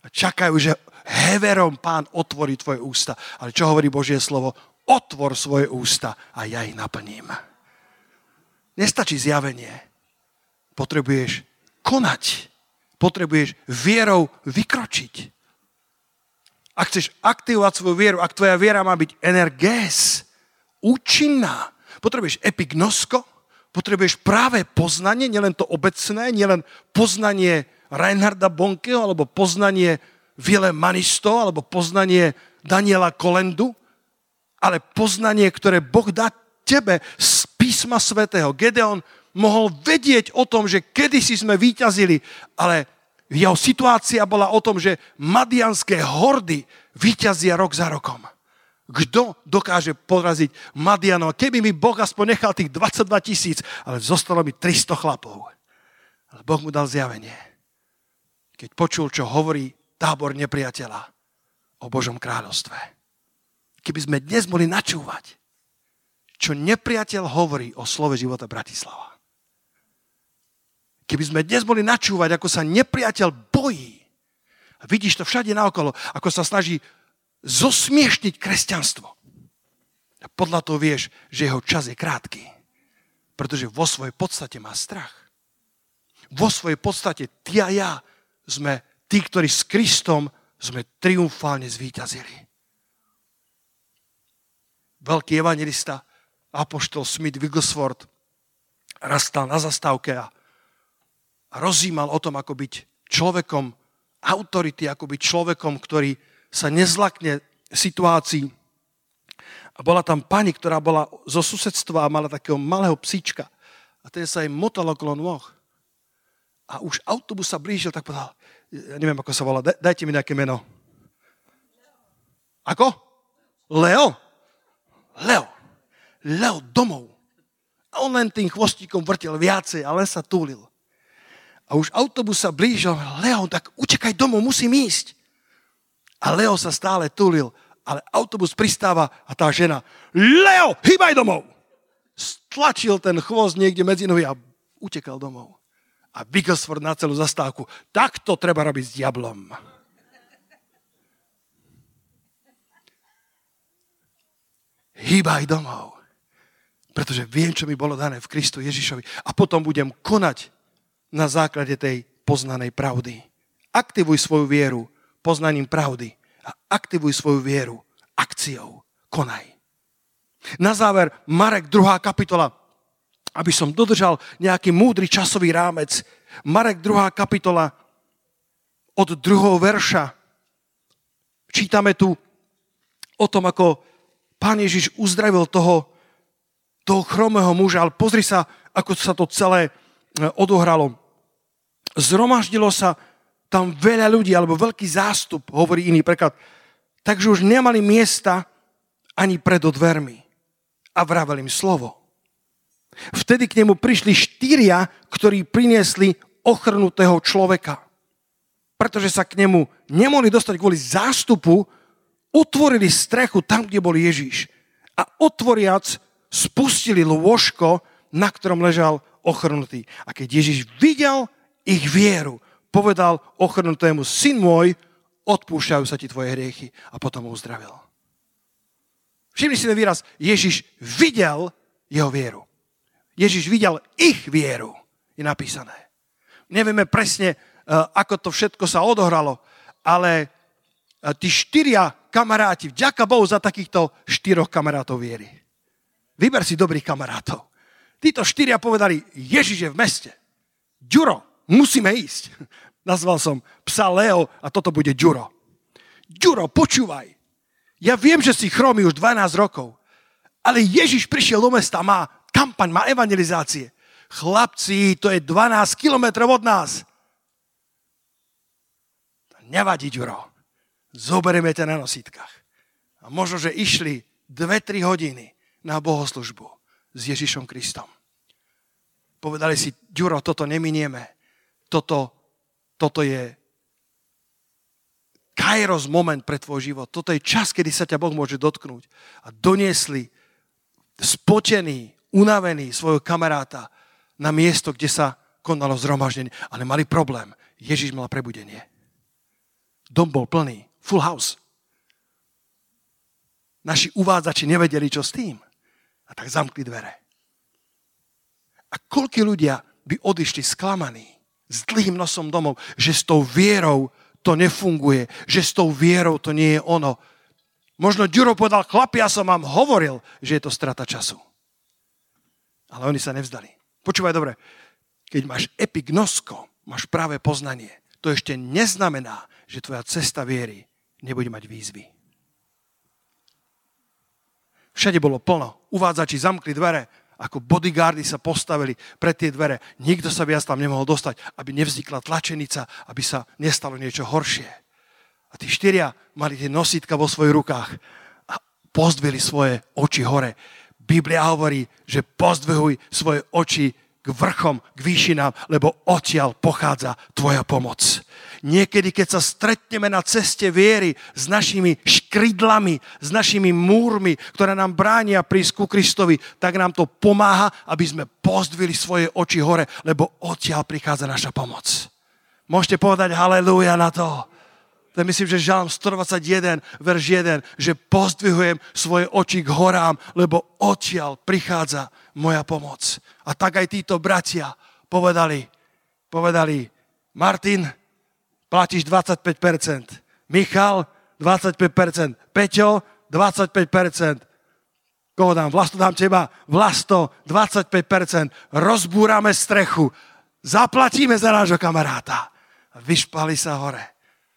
a čakajú, že heverom pán otvorí tvoje ústa. Ale čo hovorí Božie slovo? Otvor svoje ústa a ja ich naplním. Nestačí zjavenie. Potrebuješ konať. Potrebuješ vierou vykročiť. Ak chceš aktivovať svoju vieru, ak tvoja viera má byť energés, účinná, potrebuješ epignosko, potrebuješ práve poznanie, nielen to obecné, nielen poznanie Reinharda Bonkeho, alebo poznanie Vile Manisto, alebo poznanie Daniela Kolendu, ale poznanie, ktoré Boh dá tebe z písma svätého. Gedeon mohol vedieť o tom, že kedysi sme výťazili, ale jeho situácia bola o tom, že madianské hordy Výťazia rok za rokom. Kto dokáže poraziť Madianov? Keby mi Boh aspoň nechal tých 22 tisíc, ale zostalo mi 300 chlapov. Ale Boh mu dal zjavenie. Keď počul, čo hovorí tábor nepriateľa o Božom kráľovstve. Keby sme dnes mohli načúvať, čo nepriateľ hovorí o slove života Bratislava. Keby sme dnes mohli načúvať, ako sa nepriateľ bojí. Vidíš to všade naokolo, ako sa snaží zosmiešniť kresťanstvo. A podľa toho vieš, že jeho čas je krátky. Pretože vo svojej podstate má strach. Vo svojej podstate ty a ja sme tí, ktorí s Kristom sme triumfálne zvíťazili. Veľký evangelista, apoštol Smith Wigglesworth, raz stal na zastávke a rozímal o tom, ako byť človekom autority, ako byť človekom, ktorý sa nezlakne situácii. A bola tam pani, ktorá bola zo susedstva a mala takého malého psíčka. A ten sa jej motal okolo nôh. A už autobus sa blížil, tak povedal, ja neviem, ako sa volá, dajte mi nejaké meno. Ako? Leo? Leo. Leo domov. A on len tým chvostíkom vrtel viacej a len sa túlil. A už autobus sa blížil. Leo, tak utekaj domov, musím ísť. A Leo sa stále tulil, ale autobus pristáva a tá žena, Leo, hýbaj domov! Stlačil ten chvost niekde medzi nohy a utekal domov. A Bigglesford na celú zastávku. Takto treba robiť s diablom. Hýbaj domov. Pretože viem, čo mi bolo dané v Kristu Ježišovi. A potom budem konať na základe tej poznanej pravdy. Aktivuj svoju vieru poznaním pravdy a aktivuj svoju vieru akciou. Konaj. Na záver, Marek 2. kapitola, aby som dodržal nejaký múdry časový rámec. Marek 2. kapitola od druhého verša. Čítame tu o tom, ako pán Ježiš uzdravil toho, toho chromého muža, ale pozri sa, ako sa to celé e, odohralo. Zromaždilo sa tam veľa ľudí, alebo veľký zástup, hovorí iný preklad. Takže už nemali miesta ani pred dvermi. A vravel im slovo. Vtedy k nemu prišli štyria, ktorí priniesli ochrnutého človeka. Pretože sa k nemu nemohli dostať kvôli zástupu, otvorili strechu tam, kde bol Ježíš. A otvoriac spustili lôžko, na ktorom ležal ochrnutý. A keď Ježíš videl ich vieru, povedal ochrnutému, syn môj, odpúšťajú sa ti tvoje hriechy a potom ho uzdravil. Všimni si ten výraz, Ježiš videl jeho vieru. Ježiš videl ich vieru, je napísané. Nevieme presne, eh, ako to všetko sa odohralo, ale eh, tí štyria kamaráti, vďaka Bohu za takýchto štyroch kamarátov viery. Vyber si dobrých kamarátov. Títo štyria povedali, Ježiš je v meste. Ďuro, musíme ísť. [laughs] Nazval som psa Leo a toto bude Ďuro. Ďuro, počúvaj. Ja viem, že si chromý už 12 rokov, ale Ježiš prišiel do mesta, má kampaň, má evangelizácie. Chlapci, to je 12 kilometrov od nás. Nevadí, Ďuro. Zoberieme ťa na nosítkach. A možno, že išli 2-3 hodiny na bohoslužbu s Ježišom Kristom. Povedali si, Ďuro, toto neminieme toto, toto je kairos moment pre tvoj život. Toto je čas, kedy sa ťa Boh môže dotknúť. A doniesli spotený, unavený svojho kamaráta na miesto, kde sa konalo zhromaždenie. Ale mali problém. Ježiš mal prebudenie. Dom bol plný. Full house. Naši uvádzači nevedeli, čo s tým. A tak zamkli dvere. A koľko ľudia by odišli sklamaní, s dlhým nosom domov, že s tou vierou to nefunguje, že s tou vierou to nie je ono. Možno Ďuro povedal, chlapi, ja som vám hovoril, že je to strata času. Ale oni sa nevzdali. Počúvaj dobre, keď máš epignosko, máš práve poznanie, to ešte neznamená, že tvoja cesta viery nebude mať výzvy. Všade bolo plno. Uvádzači zamkli dvere, ako bodyguardy sa postavili pred tie dvere. Nikto sa viac tam nemohol dostať, aby nevznikla tlačenica, aby sa nestalo niečo horšie. A tí štyria mali tie nosítka vo svojich rukách a pozdvili svoje oči hore. Biblia hovorí, že pozdvihuj svoje oči k vrchom, k výšinám, lebo odtiaľ pochádza tvoja pomoc. Niekedy, keď sa stretneme na ceste viery s našimi škrydlami, s našimi múrmi, ktoré nám bránia prísť ku Kristovi, tak nám to pomáha, aby sme pozdvili svoje oči hore, lebo odtiaľ prichádza naša pomoc. Môžete povedať haleluja na to. To je myslím, že Žalm 121, verš 1, že pozdvihujem svoje oči k horám, lebo odtiaľ prichádza moja pomoc. A tak aj títo bratia povedali, povedali, Martin, platíš 25%, Michal 25%, Peťo 25%, koho dám? Vlasto dám teba, Vlasto 25%, rozbúrame strechu, zaplatíme za nášho kamaráta. Vyšpali sa hore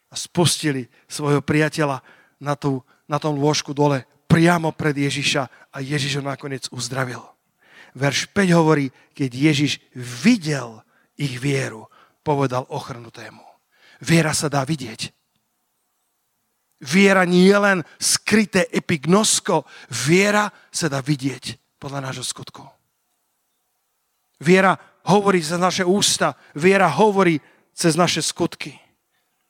a spustili svojho priateľa na, tú, na tom lôžku dole priamo pred Ježiša a Ježiš ho nakoniec uzdravil. Verš 5 hovorí, keď Ježiš videl ich vieru, povedal ochrnutému. Viera sa dá vidieť. Viera nie je len skryté epignosko, viera sa dá vidieť podľa nášho skutku. Viera hovorí cez naše ústa, viera hovorí cez naše skutky.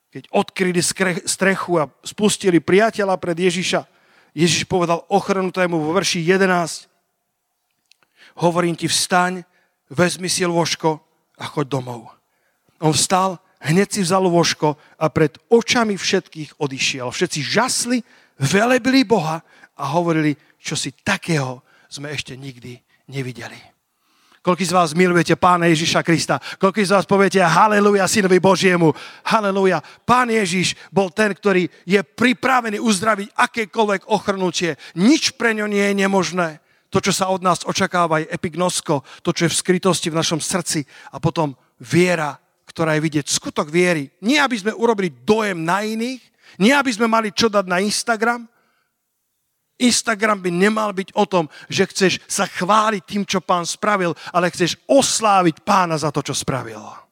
Keď odkryli strechu a spustili priateľa pred Ježiša, Ježiš povedal ochrnutému vo verši 11, hovorím ti vstaň, vezmi si lôžko a choď domov. On vstal hneď si vzal voško a pred očami všetkých odišiel. Všetci žasli, velebili Boha a hovorili, čo si takého sme ešte nikdy nevideli. Koľko z vás milujete Pána Ježiša Krista? Koľko z vás poviete Haleluja Synovi Božiemu? Haleluja. Pán Ježiš bol ten, ktorý je pripravený uzdraviť akékoľvek ochrnutie. Nič pre ňo nie je nemožné. To, čo sa od nás očakáva, je epignosko, to, čo je v skrytosti v našom srdci a potom viera ktorá je vidieť skutok viery. Nie, aby sme urobili dojem na iných, nie, aby sme mali čo dať na Instagram. Instagram by nemal byť o tom, že chceš sa chváliť tým, čo pán spravil, ale chceš osláviť pána za to, čo spravil.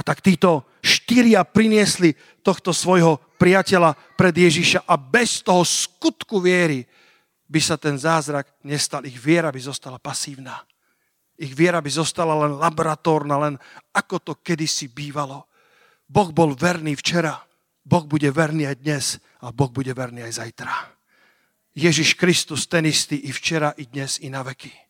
A tak títo štyria priniesli tohto svojho priateľa pred Ježiša a bez toho skutku viery by sa ten zázrak nestal. Ich viera by zostala pasívna. Ich viera by zostala len laboratórna, len ako to kedysi bývalo. Boh bol verný včera, Boh bude verný aj dnes a Boh bude verný aj zajtra. Ježiš Kristus ten istý i včera, i dnes, i na veky.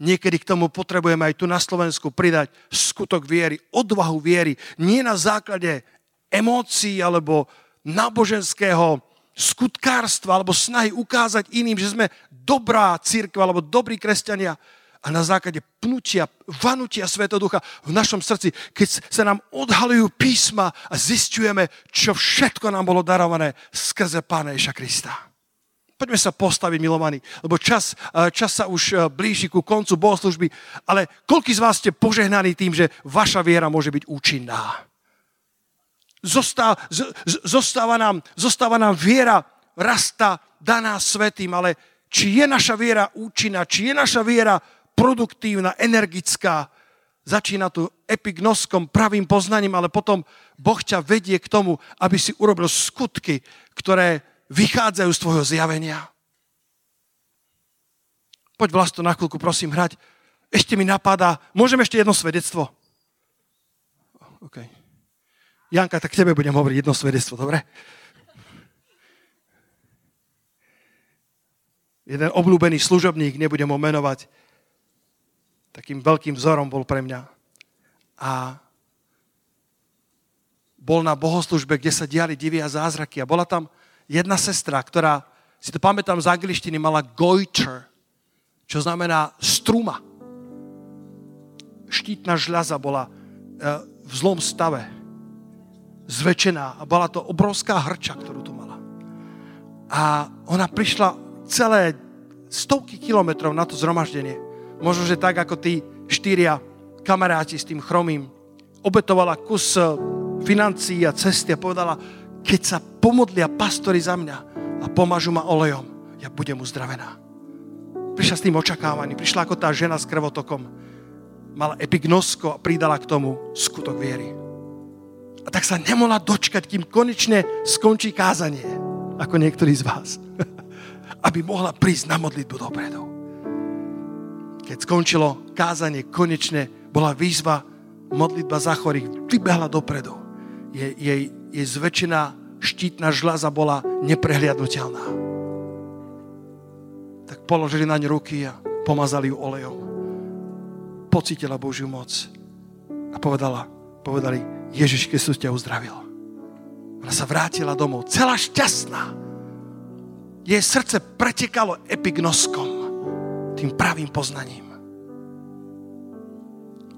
Niekedy k tomu potrebujeme aj tu na Slovensku pridať skutok viery, odvahu viery, nie na základe emócií alebo náboženského skutkárstva alebo snahy ukázať iným, že sme dobrá církva alebo dobrí kresťania, a na základe pnutia, vanutia Svetoducha v našom srdci, keď sa nám odhalujú písma a zistujeme, čo všetko nám bolo darované skrze Pána Ježa Krista. Poďme sa postaviť, milovaní, lebo čas, eh, čas sa už eh, blíži ku koncu bohoslužby, ale koľký z vás ste požehnaní tým, že vaša viera môže byť účinná? Zostáva, zostáva, nám, zostáva nám viera rasta daná svetým, ale či je naša viera účinná, či je naša viera produktívna, energická, začína tu epignoskom, pravým poznaním, ale potom Boh ťa vedie k tomu, aby si urobil skutky, ktoré vychádzajú z tvojho zjavenia. Poď vlasto na chvíľku, prosím, hrať. Ešte mi napadá, môžem ešte jedno svedectvo? OK. Janka, tak tebe budem hovoriť jedno svedectvo, dobre? Jeden obľúbený služobník, nebudem ho menovať, takým veľkým vzorom bol pre mňa. A bol na bohoslužbe, kde sa diali divy a zázraky. A bola tam jedna sestra, ktorá, si to pamätám z angličtiny, mala goiter, čo znamená struma. Štítna žľaza bola e, v zlom stave, zväčšená a bola to obrovská hrča, ktorú tu mala. A ona prišla celé stovky kilometrov na to zhromaždenie možno, že tak ako tí štyria kamaráti s tým chromým, obetovala kus eh, financií a cesty a povedala, keď sa pomodlia pastori za mňa a pomažu ma olejom, ja budem uzdravená. Prišla s tým očakávaním, prišla ako tá žena s krvotokom, mala epignosko a pridala k tomu skutok viery. A tak sa nemohla dočkať, kým konečne skončí kázanie, ako niektorí z vás. [laughs] Aby mohla prísť na modlitbu dopredu. Keď skončilo kázanie, konečne bola výzva, modlitba za chorých, vybehla dopredu. Jej, jej, jej zväčšená štítna žľaza bola neprehliadnutelná. Tak položili na ňu ruky a pomazali ju olejom. Pocítila Božiu moc a povedala, povedali, Ježiš Kristus ťa uzdravil. Ona sa vrátila domov, celá šťastná. Jej srdce pretekalo epignoskom, tým pravým poznaním.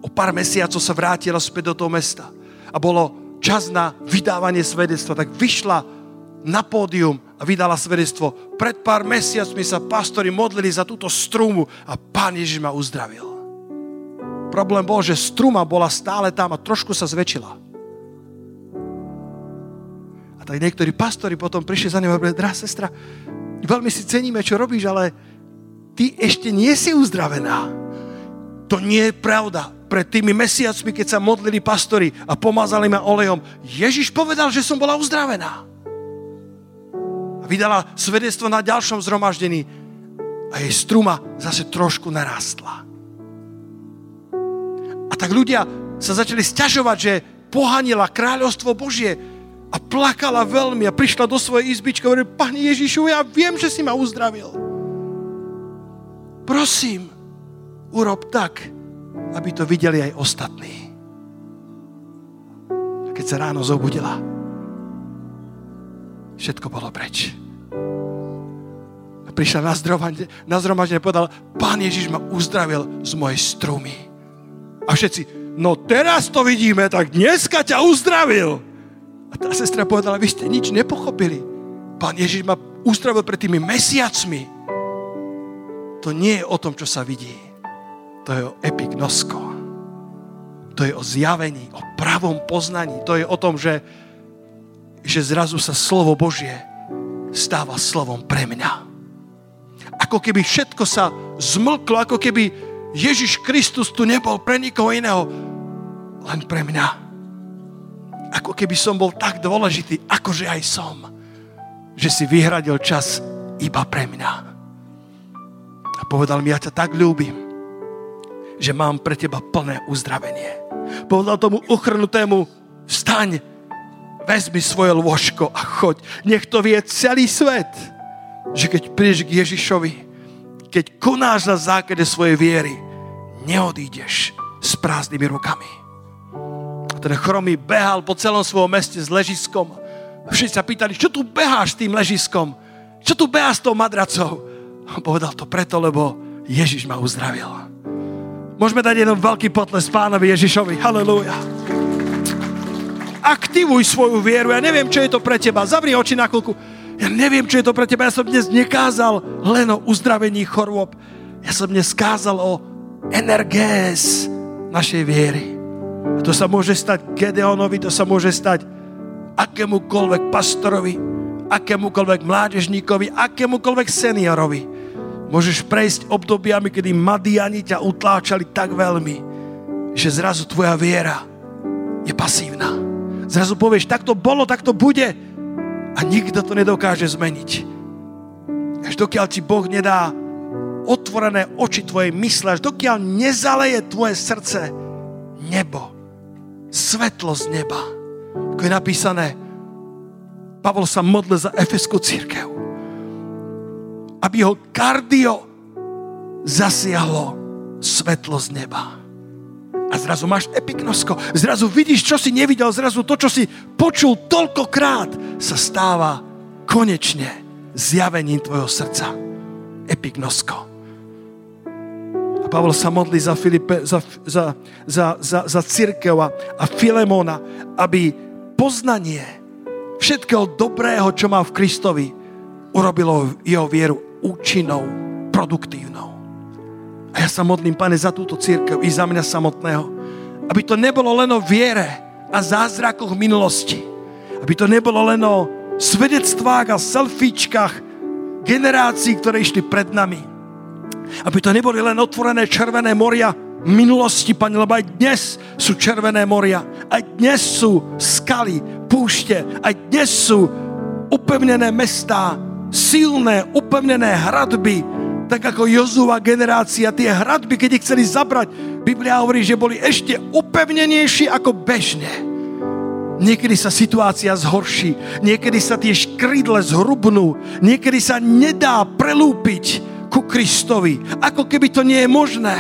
O pár mesiacov sa vrátila späť do toho mesta a bolo čas na vydávanie svedectva, tak vyšla na pódium a vydala svedectvo. Pred pár mesiacmi sa pastori modlili za túto strumu a pán Ježiš ma uzdravil. Problém bol, že struma bola stále tam a trošku sa zväčšila. A tak niektorí pastori potom prišli za ním a hovorili, drá sestra, veľmi si ceníme, čo robíš, ale ty ešte nie si uzdravená. To nie je pravda. Pred tými mesiacmi, keď sa modlili pastori a pomazali ma olejom, Ježiš povedal, že som bola uzdravená. A vydala svedectvo na ďalšom zhromaždení a jej struma zase trošku narastla. A tak ľudia sa začali stiažovať, že pohanila kráľovstvo Božie a plakala veľmi a prišla do svojej izbičky a hovorí, Pane Ježišu, ja viem, že si ma uzdravil. Prosím, urob tak, aby to videli aj ostatní. A keď sa ráno zobudila, všetko bolo preč. A prišla na, na zromaždenie a povedala, Pán Ježiš ma uzdravil z mojej strumy. A všetci, no teraz to vidíme, tak dneska ťa uzdravil. A tá sestra povedala, vy ste nič nepochopili. Pán Ježiš ma uzdravil pred tými mesiacmi. To nie je o tom, čo sa vidí. To je o epignosko. To je o zjavení, o pravom poznaní. To je o tom, že, že zrazu sa slovo Božie stáva slovom pre mňa. Ako keby všetko sa zmlklo, ako keby Ježiš Kristus tu nebol pre nikoho iného, len pre mňa. Ako keby som bol tak dôležitý, akože aj som, že si vyhradil čas iba pre mňa. A povedal mi, ja ťa tak ľúbim, že mám pre teba plné uzdravenie. Povedal tomu uchrnutému, vstaň, vezmi svoje lôžko a choď. Nech to vie celý svet, že keď prídeš k Ježišovi, keď konáš na základe svojej viery, neodídeš s prázdnymi rukami. A ten chromý behal po celom svojom meste s ležiskom. Všetci sa pýtali, čo tu beháš s tým ležiskom? Čo tu beháš s tou madracou? A povedal to preto, lebo Ježiš ma uzdravil. Môžeme dať jeden veľký potles pánovi Ježišovi. Halelúja. Aktivuj svoju vieru. Ja neviem, čo je to pre teba. Zavri oči na chvíľku. Ja neviem, čo je to pre teba. Ja som dnes nekázal len o uzdravení chorôb. Ja som dnes kázal o energés našej viery. A to sa môže stať Gedeonovi, to sa môže stať akémukoľvek pastorovi, akémukoľvek mládežníkovi, akémukoľvek seniorovi. Môžeš prejsť obdobiami, kedy Madiani ťa utláčali tak veľmi, že zrazu tvoja viera je pasívna. Zrazu povieš, tak to bolo, tak to bude a nikto to nedokáže zmeniť. Až dokiaľ ti Boh nedá otvorené oči tvojej mysle, až dokiaľ nezaleje tvoje srdce nebo, svetlo z neba. Ako je napísané, Pavol sa modlil za Efeskú církev, aby ho kardio zasiahlo svetlo z neba. A zrazu máš epiknosko. Zrazu vidíš, čo si nevidel. Zrazu to, čo si počul toľkokrát, sa stáva konečne zjavením tvojho srdca. Epiknosko. A Pavol sa modlí za, Filipe, za, za, za, za, za církev a, a Filemona, aby poznanie všetkého dobrého, čo má v Kristovi, urobilo jeho vieru účinnou, produktívnou. A ja sa modlím, pane, za túto církev i za mňa samotného. Aby to nebolo len o viere a zázrakoch minulosti. Aby to nebolo len o svedectvách a selfiečkách generácií, ktoré išli pred nami. Aby to neboli len otvorené červené moria minulosti, Pane, lebo aj dnes sú červené moria. Aj dnes sú skaly, púšte, aj dnes sú upevnené mestá, silné, upevnené hradby, tak ako Jozúva generácia, tie hradby, keď ich chceli zabrať, Biblia hovorí, že boli ešte upevnenejšie ako bežne. Niekedy sa situácia zhorší, niekedy sa tie škrydle zhrubnú, niekedy sa nedá prelúpiť ku Kristovi, ako keby to nie je možné.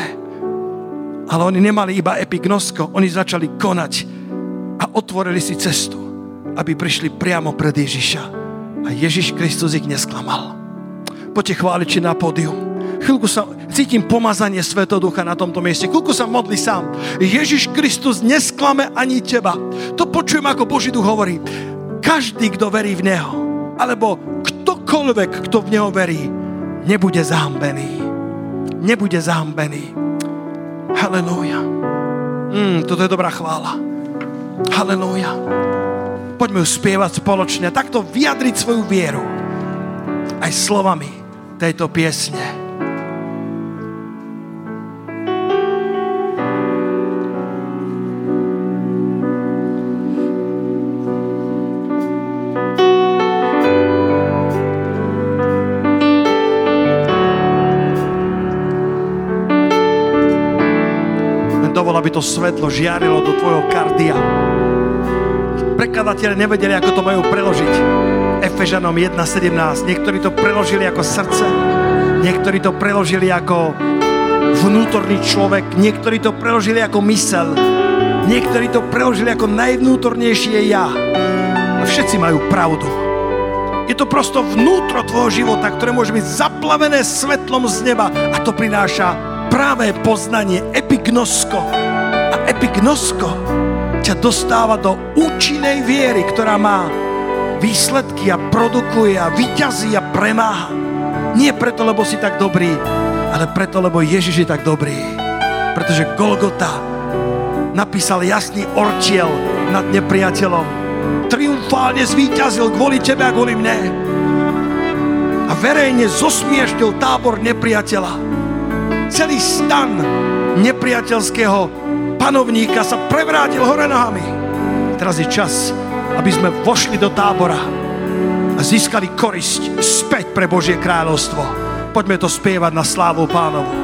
Ale oni nemali iba epignosko, oni začali konať a otvorili si cestu, aby prišli priamo pred Ježiša. A Ježiš Kristus ich nesklamal. Poďte chváliči na pódium chvíľku sa cítim pomazanie Svetého Ducha na tomto mieste. Chvíľku sa modli sám. Ježiš Kristus nesklame ani teba. To počujem, ako Boží duch hovorí. Každý, kto verí v Neho, alebo ktokoľvek, kto v Neho verí, nebude zahambený. Nebude zahambený. Halelúja. Mm, toto je dobrá chvála. Halelúja. Poďme ju spievať spoločne. Takto vyjadriť svoju vieru. Aj slovami tejto piesne. aby to svetlo žiarilo do tvojho kardia. Prekladateľe nevedeli, ako to majú preložiť. Efežanom 1.17. Niektorí to preložili ako srdce, niektorí to preložili ako vnútorný človek, niektorí to preložili ako mysel, niektorí to preložili ako najvnútornejšie ja. A všetci majú pravdu. Je to prosto vnútro tvojho života, ktoré môže byť zaplavené svetlom z neba a to prináša práve poznanie, epignosko, epignosko ťa dostáva do účinnej viery, ktorá má výsledky a produkuje a vyťazí a premáha. Nie preto, lebo si tak dobrý, ale preto, lebo Ježiš je tak dobrý. Pretože Golgota napísal jasný orčiel nad nepriateľom. Triumfálne zvíťazil kvôli tebe a kvôli mne. A verejne zosmiešnil tábor nepriateľa. Celý stan nepriateľského panovníka sa prevrátil hore nohami. Teraz je čas, aby sme vošli do tábora a získali korisť späť pre Božie kráľovstvo. Poďme to spievať na slávu pánovu.